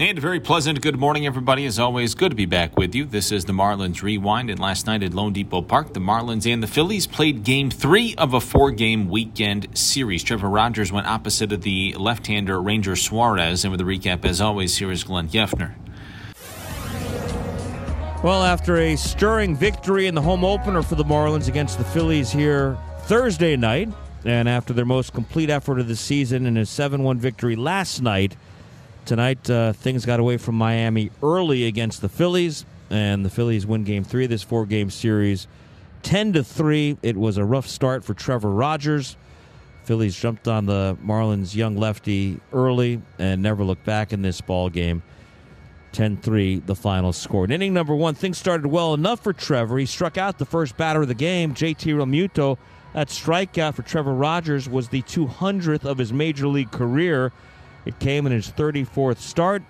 And a very pleasant good morning, everybody. As always, good to be back with you. This is the Marlins Rewind. And last night at loanDepot Park, the Marlins and the Phillies played game three of a four game weekend series. Trevor Rogers went opposite of the left hander Ranger Suarez. And with the recap, as always, here is Glenn Geffner. Well, after a stirring victory in the home opener for the Marlins against the Phillies here Thursday night, and after their most complete effort of the season in a 7 1 victory last night, Tonight, uh, things got away from Miami early against the Phillies, and the Phillies win Game Three of this four-game series, ten to three. It was a rough start for Trevor Rogers. Phillies jumped on the Marlins' young lefty early and never looked back in this ball game. 10-3 the final score. In inning number one, things started well enough for Trevor. He struck out the first batter of the game, JT Realmuto. That strikeout for Trevor Rogers was the 200th of his major league career. It came in his 34th start.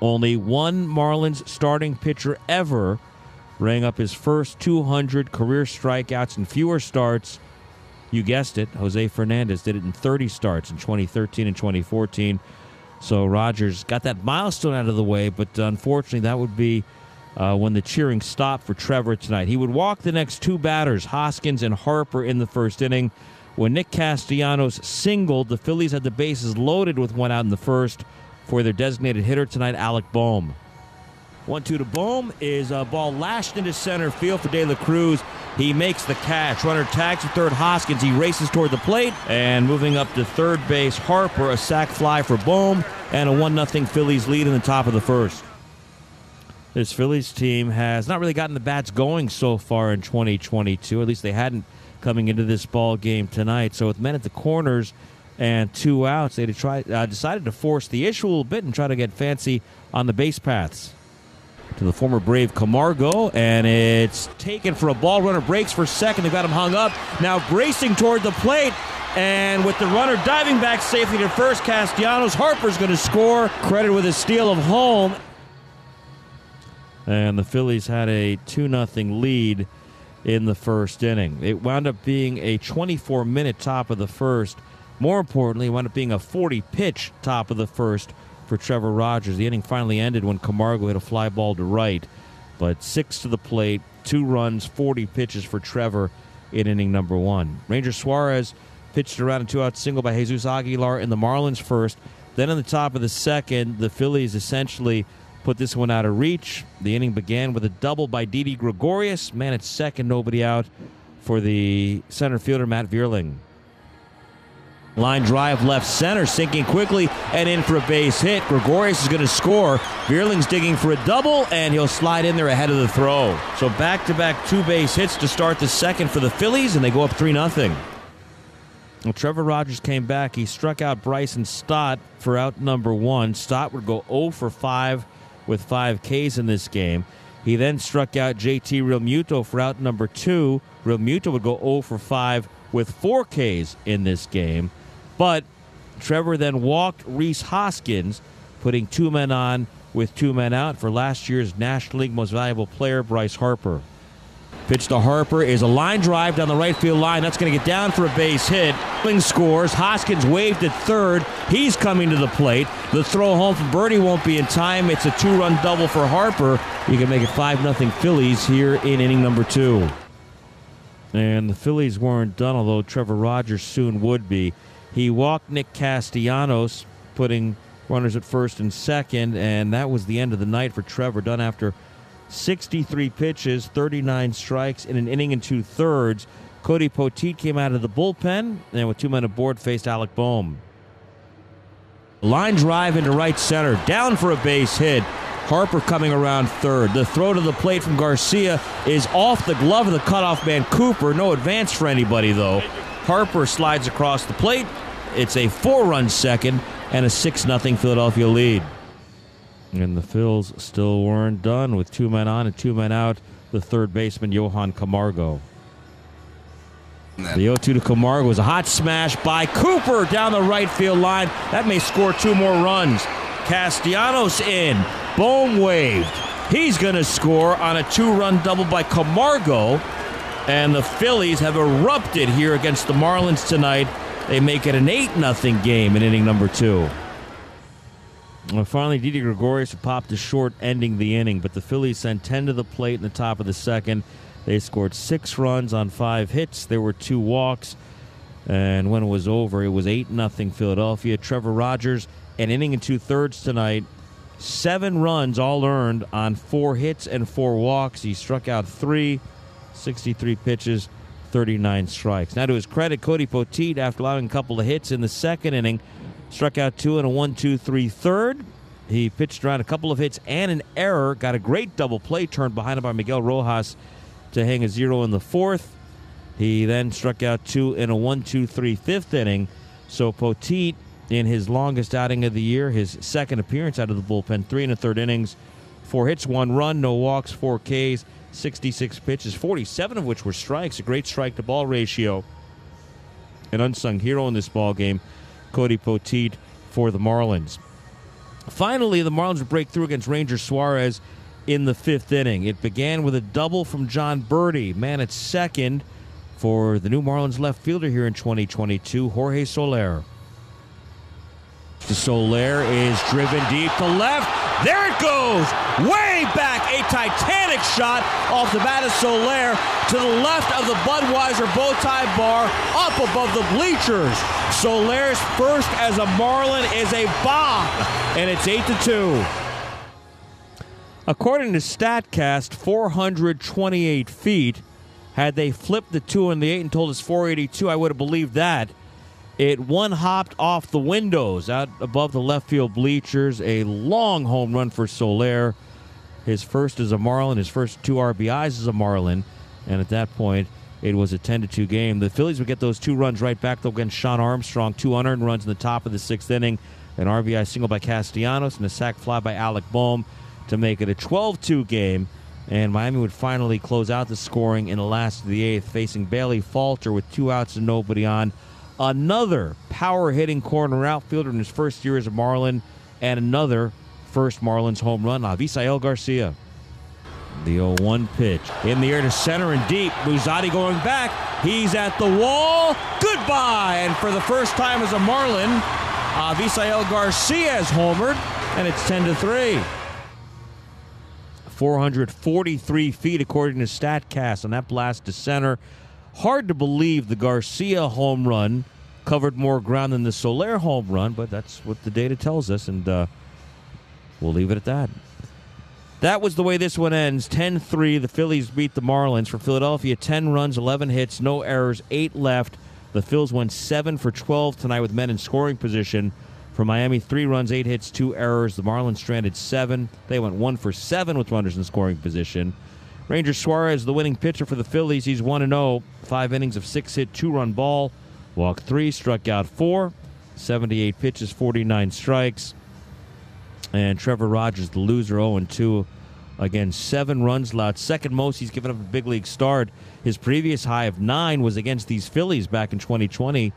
Only one Marlins starting pitcher ever rang up his first 200 career strikeouts and fewer starts. You guessed it, Jose Fernandez did it in 30 starts in 2013 and 2014. So Rogers got that milestone out of the way, but unfortunately, that would be uh, when the cheering stopped for Trevor tonight. He would walk the next two batters, Hoskins and Harper, in the first inning. When Nick Castellanos singled, the Phillies had the bases loaded with one out in the first for their designated hitter tonight, Alec Bohm. One two to Bohm is a ball lashed into center field for De La Cruz. He makes the catch. Runner tags to third Hoskins. He races toward the plate and moving up to third base. Harper a sac fly for Bohm and a one 0 Phillies lead in the top of the first. This Phillies team has not really gotten the bats going so far in 2022. At least they hadn't coming into this ball game tonight. So with men at the corners and two outs, they try, uh, decided to force the issue a little bit and try to get fancy on the base paths. To the former Brave Camargo, and it's taken for a ball. Runner breaks for second. They've got him hung up. Now bracing toward the plate. And with the runner diving back safely to first, Castellanos Harper's going to score. Credit with a steal of home. And the Phillies had a 2 0 lead in the first inning. It wound up being a 24 minute top of the first. More importantly, it wound up being a 40 pitch top of the first for Trevor Rogers. The inning finally ended when Camargo hit a fly ball to right. But six to the plate, two runs, 40 pitches for Trevor in inning number one. Ranger Suarez pitched around a two out single by Jesus Aguilar in the Marlins first. Then in the top of the second, the Phillies essentially put this one out of reach. The inning began with a double by Didi Gregorius. Man at second, nobody out for the center fielder, Matt Vierling. Line drive left center, sinking quickly and in for a base hit. Gregorius is going to score. Vierling's digging for a double, and he'll slide in there ahead of the throw. So back to back two base hits to start the second for the Phillies, and they go up 3 0. Well, Trevor Rogers came back. He struck out Bryson Stott for out number one. Stott would go 0 for 5 with five Ks in this game. He then struck out JT Realmuto for out number two. Realmuto would go 0 for 5 with four Ks in this game. But Trevor then walked Rhys Hoskins, putting two men on with two men out for last year's National League Most Valuable Player, Bryce Harper. Pitch to Harper is a line drive down the right field line. That's going to get down for a base hit. Wing scores. Hoskins waved at third. He's coming to the plate. The throw home from Berti won't be in time. It's a two-run double for Harper. You can make it 5-0 Phillies here in inning number two. And the Phillies weren't done, although Trevor Rogers soon would be. He walked Nick Castellanos, putting runners at first and second, and that was the end of the night for Trevor, done after – 63 pitches, 39 strikes in an inning and two thirds. Cody Poteet came out of the bullpen and with two men aboard faced Alec Bohm. Line drive into right center, down for a base hit. Harper coming around third. The throw to the plate from Garcia is off the glove of the cutoff man Cooper. No advance for anybody though. Harper slides across the plate. It's a four-run second and a six 0 Philadelphia lead. And the Phils still weren't done with two men on and two men out. The third baseman, Johan Camargo. The 0 2 to Camargo was a hot smash by Cooper down the right field line. That may score two more runs. Castellanos in. Bohm waved. He's going to score on a two run double by Camargo. And the Phillies have erupted here against the Marlins tonight. They make it an 8 0 game in inning number two. Well, finally, Didi Gregorius popped a short, ending the inning, but the Phillies sent 10 to the plate in the top of the second. They scored six runs on five hits. There were two walks. And when it was over, it was 8 0 Philadelphia. Trevor Rogers, an inning and two thirds tonight. Seven runs all earned on four hits and four walks. He struck out three, 63 pitches, 39 strikes. Now, to his credit, Cody Poteet, after allowing a couple of hits in the second inning, struck out two in a one, two, three third. He pitched around a couple of hits and an error. Got a great double play turned behind him by Miguel Rojas to hang a zero in the fourth. He then struck out two in a one, two, three fifth inning. So Poteet, in his longest outing of the year, his second appearance out of the bullpen, three and a third innings, four hits, one run, no walks, four Ks, 66 pitches, 47 of which were strikes. A great strike to ball ratio. An unsung hero in this ball game, Cody Poteet for the Marlins. Finally, the Marlins break through against Ranger Suarez in the fifth inning. It began with a double from Jon Berti, man at second for the new Marlins left fielder here in 2022, Jorge Soler. The Soler is driven deep to left. There it goes! Way back! A titanic shot off the bat of Soler to the left of the Budweiser bow tie bar, up above the bleachers. Soler's first as a Marlin is a bomb, and it's 8 to 2. According to StatCast, 428 feet had they flipped the two and the eight and told us 482, I would have believed that. It one hopped off the windows out above the left field bleachers. A long home run for Soler. His first as a Marlin, his first two RBIs as a Marlin. And at that point, it was a 10 to 2 game. The Phillies would get those two runs right back though against Shawn Armstrong. Two unearned runs in the top of the sixth inning. An RBI single by Castellanos and a sac fly by Alec Bohm to make it a 12 2 game and Miami would finally close out the scoring in the last of the eighth, facing Bailey Falter with two outs and nobody on. Another power hitting corner outfielder in his first year as a Marlin, and another first Marlins home run, Avisail Garcia. The 0 1 pitch in the air to center and deep. Muzzatti going back. He's at the wall. Goodbye. And for the first time as a Marlin, Avisail Garcia has homered, and it's 10 to 3. 443 feet, according to StatCast, on that blast to center. Hard to believe the Garcia home run covered more ground than the Soler home run, but that's what the data tells us, and uh, we'll leave it at that. That was the way this one ends 10 3. The Phillies beat the Marlins. For Philadelphia, 10 runs, 11 hits, no errors, 8 left. The Phillies went 7 for 12 tonight with men in scoring position. For Miami, three runs, eight hits, two errors. The Marlins stranded seven. They went one for seven with runners in scoring position. Ranger Suarez, the winning pitcher for the Phillies, he's 1 0. Five innings of six hit, two run ball. walk three, struck out four. 78 pitches, 49 strikes. And Trevor Rogers, the loser, 0 2. Again, seven runs allowed. Second most he's given up a big league start. His previous high of nine was against these Phillies back in 2020.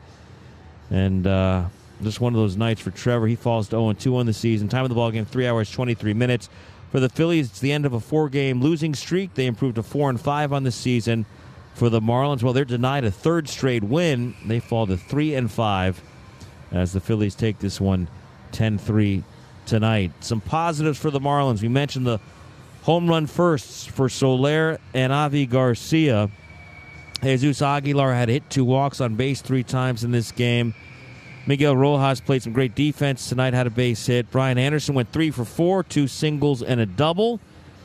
And uh, just one of those nights for Trevor. He falls to 0 2 on the season. Time of the ball game, 3 hours, 23 minutes. For the Phillies, it's the end of a four game losing streak. They improved to 4 and 5 on the season. For the Marlins, well, they're denied a third straight win. They fall to 3 and 5 as the Phillies take this one 10 3 tonight. Some positives for the Marlins. We mentioned the home run firsts for Soler and Avi Garcia. Jesus Aguilar had hit two walks on base three times in this game. Miguel Rojas played some great defense tonight, had a base hit. Brian Anderson went three for four, two singles and a double.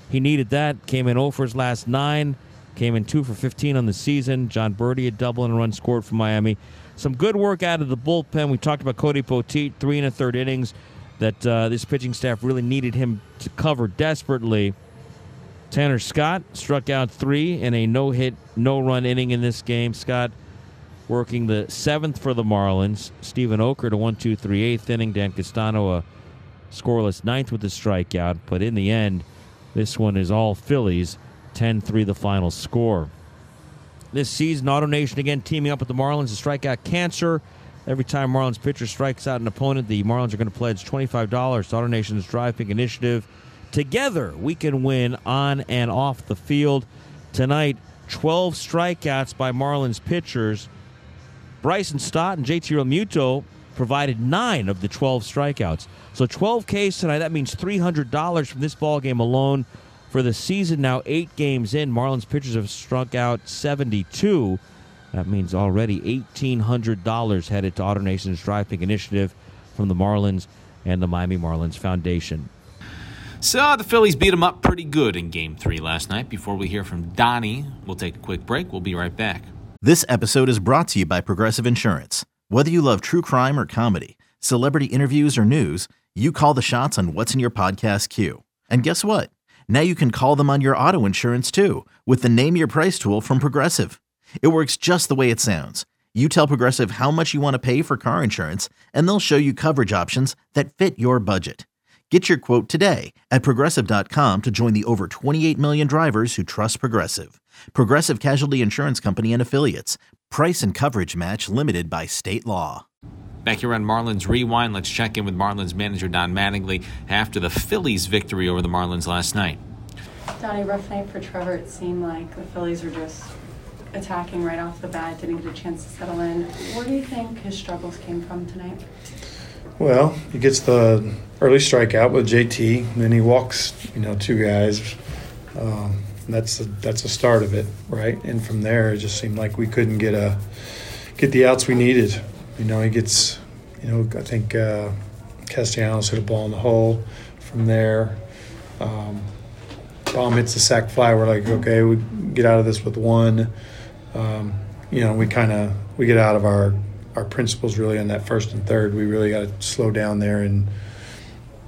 He needed that. Came in 0 for his last nine. Came in 2 for 15 on the season. Jon Berti, a double and a run scored for Miami. Some good work out of the bullpen. We talked about Cody Poteet, three and a third innings that uh, this pitching staff really needed him to cover desperately. Tanner Scott struck out three in a no hit, no run inning in this game. Scott working the seventh for the Marlins. Steven Okert to one, two, three, eighth inning. Dan Castano a scoreless ninth with a strikeout. But in the end, this one is all Phillies. 10 3 the final score. This season, AutoNation again teaming up with the Marlins to strike out cancer. Every time Marlins pitcher strikes out an opponent, the Marlins are going to pledge $25 to AutoNation's Drive Pink Initiative. Together, we can win on and off the field. Tonight, 12 strikeouts by Marlins pitchers. Bryson Stott and JT Realmuto provided nine of the 12 strikeouts. So 12 Ks tonight. That means $300 from this ball game alone for the season. Now eight games in, Marlins pitchers have struck out 72. That means already $1,800 headed to AutoNation's Drive Pink Initiative from the Marlins and the Miami Marlins Foundation. So uh, the Phillies beat them up pretty good in Game 3 last night. Before we hear from Donnie, we'll take a quick break. We'll be right back. This episode is brought to you by Progressive Insurance. Whether you love true crime or comedy, celebrity interviews or news, you call the shots on what's in your podcast queue. And guess what? Now you can call them on your auto insurance too with the Name Your Price tool from Progressive. It works just the way it sounds. You tell Progressive how much you want to pay for car insurance, and they'll show you coverage options that fit your budget. Get your quote today at progressive.com to join the over 28 million drivers who trust Progressive. Progressive Casualty Insurance Company and Affiliates. Price and coverage match limited by state law. Back here on Marlins Rewind, let's check in with Marlins manager Don Mattingly after the Phillies' victory over the Marlins last night. Donnie, rough night for Trevor. It seemed like the Phillies were just attacking right off the bat, didn't get a chance to settle in. Where do you think his struggles came from tonight? Well, he gets the early strikeout with JT, and then he walks, you know, two guys. Um, that's a, that's a start of it, right? And from there, it just seemed like we couldn't get a get the outs we needed. You know, he gets, you know, I think uh, Castellanos hit a ball in the hole. From there, um, Bohm hits the sac fly. We're like, okay, we get out of this with one. Um, you know, we kind of we get out of our our principles really on that first and third. We really got to slow down there, and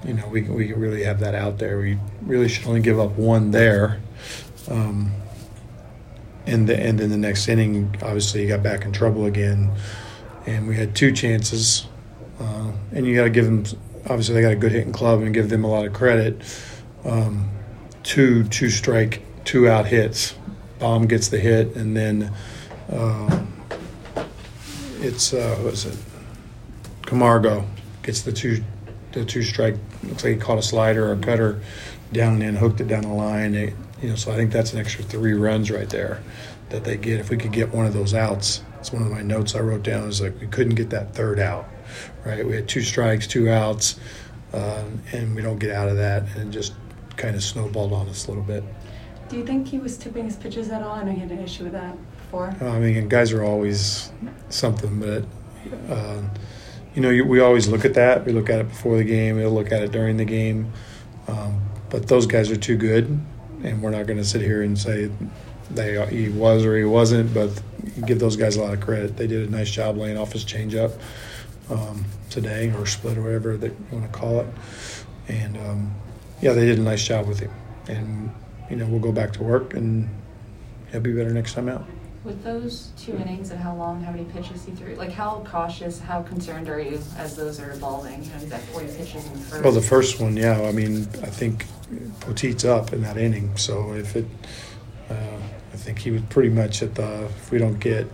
you know, we we really have that out there. We really should only give up one there. Um, and the, and in the next inning, obviously, he got back in trouble again, and we had two chances. Uh, and you got to give them. Obviously, they got a good hitting club, and give them a lot of credit. Um, two two strike, two out hits. Bohm gets the hit, and then. Uh, it's uh, what is it? Camargo gets the two the two strike. Looks like he caught a slider or a cutter down and hooked it down the line. It, you know, so I think that's an extra three runs right there that they get. If we could get one of those outs, it's one of my notes I wrote down. Is like we couldn't get that third out. Right, we had two strikes, two outs, um, and we don't get out of that, and just kind of snowballed on us a little bit. Do you think he was tipping his pitches at all? I know he had an issue with that before. I mean, guys are always something, but uh, you know, we always look at that. We look at it before the game. We'll look at it during the game. Um, but those guys are too good, and we're not going to sit here and say they he was or he wasn't. But give those guys a lot of credit. They did a nice job laying off his changeup um, today, or split, or whatever that you want to call it. And um, yeah, they did a nice job with him. And you know, we'll go back to work, and he'll be better next time out. With those two innings and how long, how many pitches he threw, like how cautious, how concerned are you as those are evolving? You know, he's at 40 pitches in the first. Well, the first one, yeah. I mean, I think Poteet's up in that inning, so if it, uh, I think he was pretty much at the. If we don't get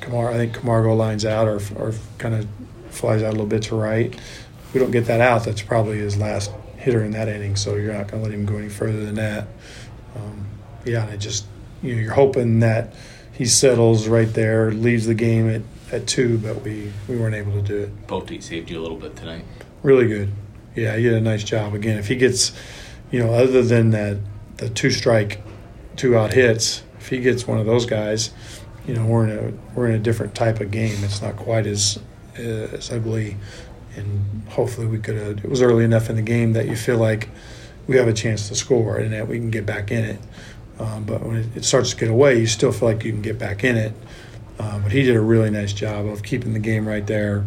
Camargo, I think Camargo lines out or or kind of flies out a little bit to right. If we don't get that out, that's probably his last hitter in that inning. So you're not going to let him go any further than that. Um, yeah, and it just you know you're hoping that he settles right there, leaves the game at, at two, but we, we weren't able to do it. Poteet saved you a little bit tonight. Really good. Yeah, he did a nice job. Again, if he gets, you know, other than that, the two strike, two out hits, if he gets one of those guys, you know, we're in a we're in a different type of game. It's not quite as uh, as ugly, and hopefully we could. have It was early enough in the game that you feel like we have a chance to score and that we can get back in it. Um, but when it, starts to get away, you still feel like you can get back in it. Um, but he did a really nice job of keeping the game right there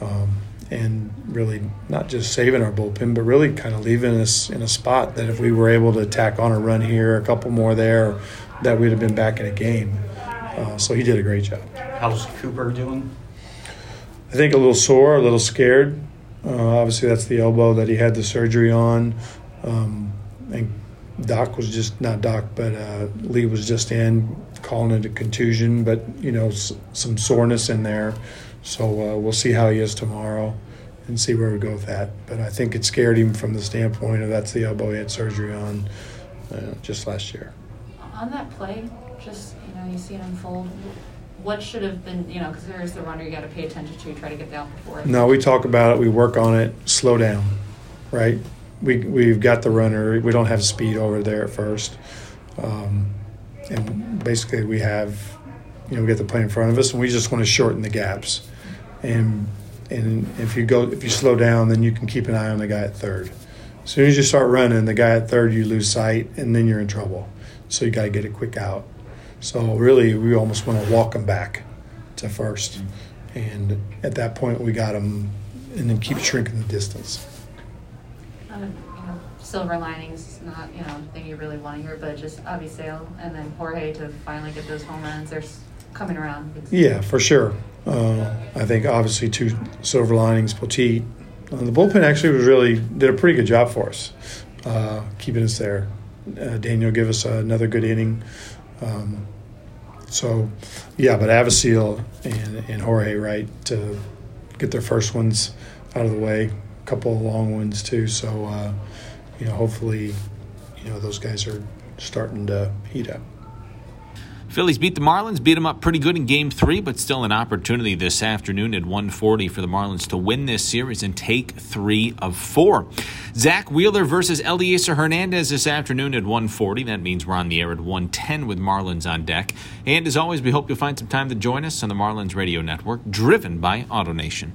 um, and really not just saving our bullpen, but really kind of leaving us in a spot that if we were able to tack on a run here, a couple more there, that we'd have been back in a game. Uh, so he did a great job. How's Cooper doing? I think a little sore, a little scared. Uh, obviously, that's the elbow that he had the surgery on. Um, and Doc was just not Doc, but uh, Lee was just in calling it a contusion, but you know s- some soreness in there. So uh, we'll see how he is tomorrow and see where we go with that. But I think it scared him from the standpoint of that's the elbow he had surgery on uh, just last year. On that play, just, you know, you see it unfold, what should have been, you know, because there is the runner you got to pay attention to, try to get down before. No, we talk about it, we work on it, slow down, right? We, we've got the runner, we don't have speed over there at first. Um, and basically, we have, you know, we get the play in front of us, and we just want to shorten the gaps. And and if you go, if you slow down, then you can keep an eye on the guy at third. As soon as you start running, the guy at third, you lose sight, and then you're in trouble. So you got to get a quick out. So really, we almost want to walk him back to first, and at that point, we got him, and then keep shrinking the distance. Um, you know, silver linings is not, you know, the thing you really want to hear, but just Avisail and then Jorge to finally get those home runs. They're coming around. Yeah, for sure. Uh, I think obviously two silver linings, Poteet. Uh, the bullpen actually was really did a pretty good job for us, uh, keeping us there. Uh, Daniel gave us another good inning. Um, so, yeah, but Avisail and, and Jorge, right, to get their first ones out of the way. Couple of long ones too. So, uh, you know, hopefully, you know, those guys are starting to heat up. Phillies beat the Marlins, beat them up pretty good in game three, but still an opportunity this afternoon at 140 for the Marlins to win this series and take three of four. Zack Wheeler versus Elieser Hernandez this afternoon at 140. That means we're on the air at 110 with Marlins on deck. And as always, we hope you'll find some time to join us on the Marlins Radio Network, driven by AutoNation.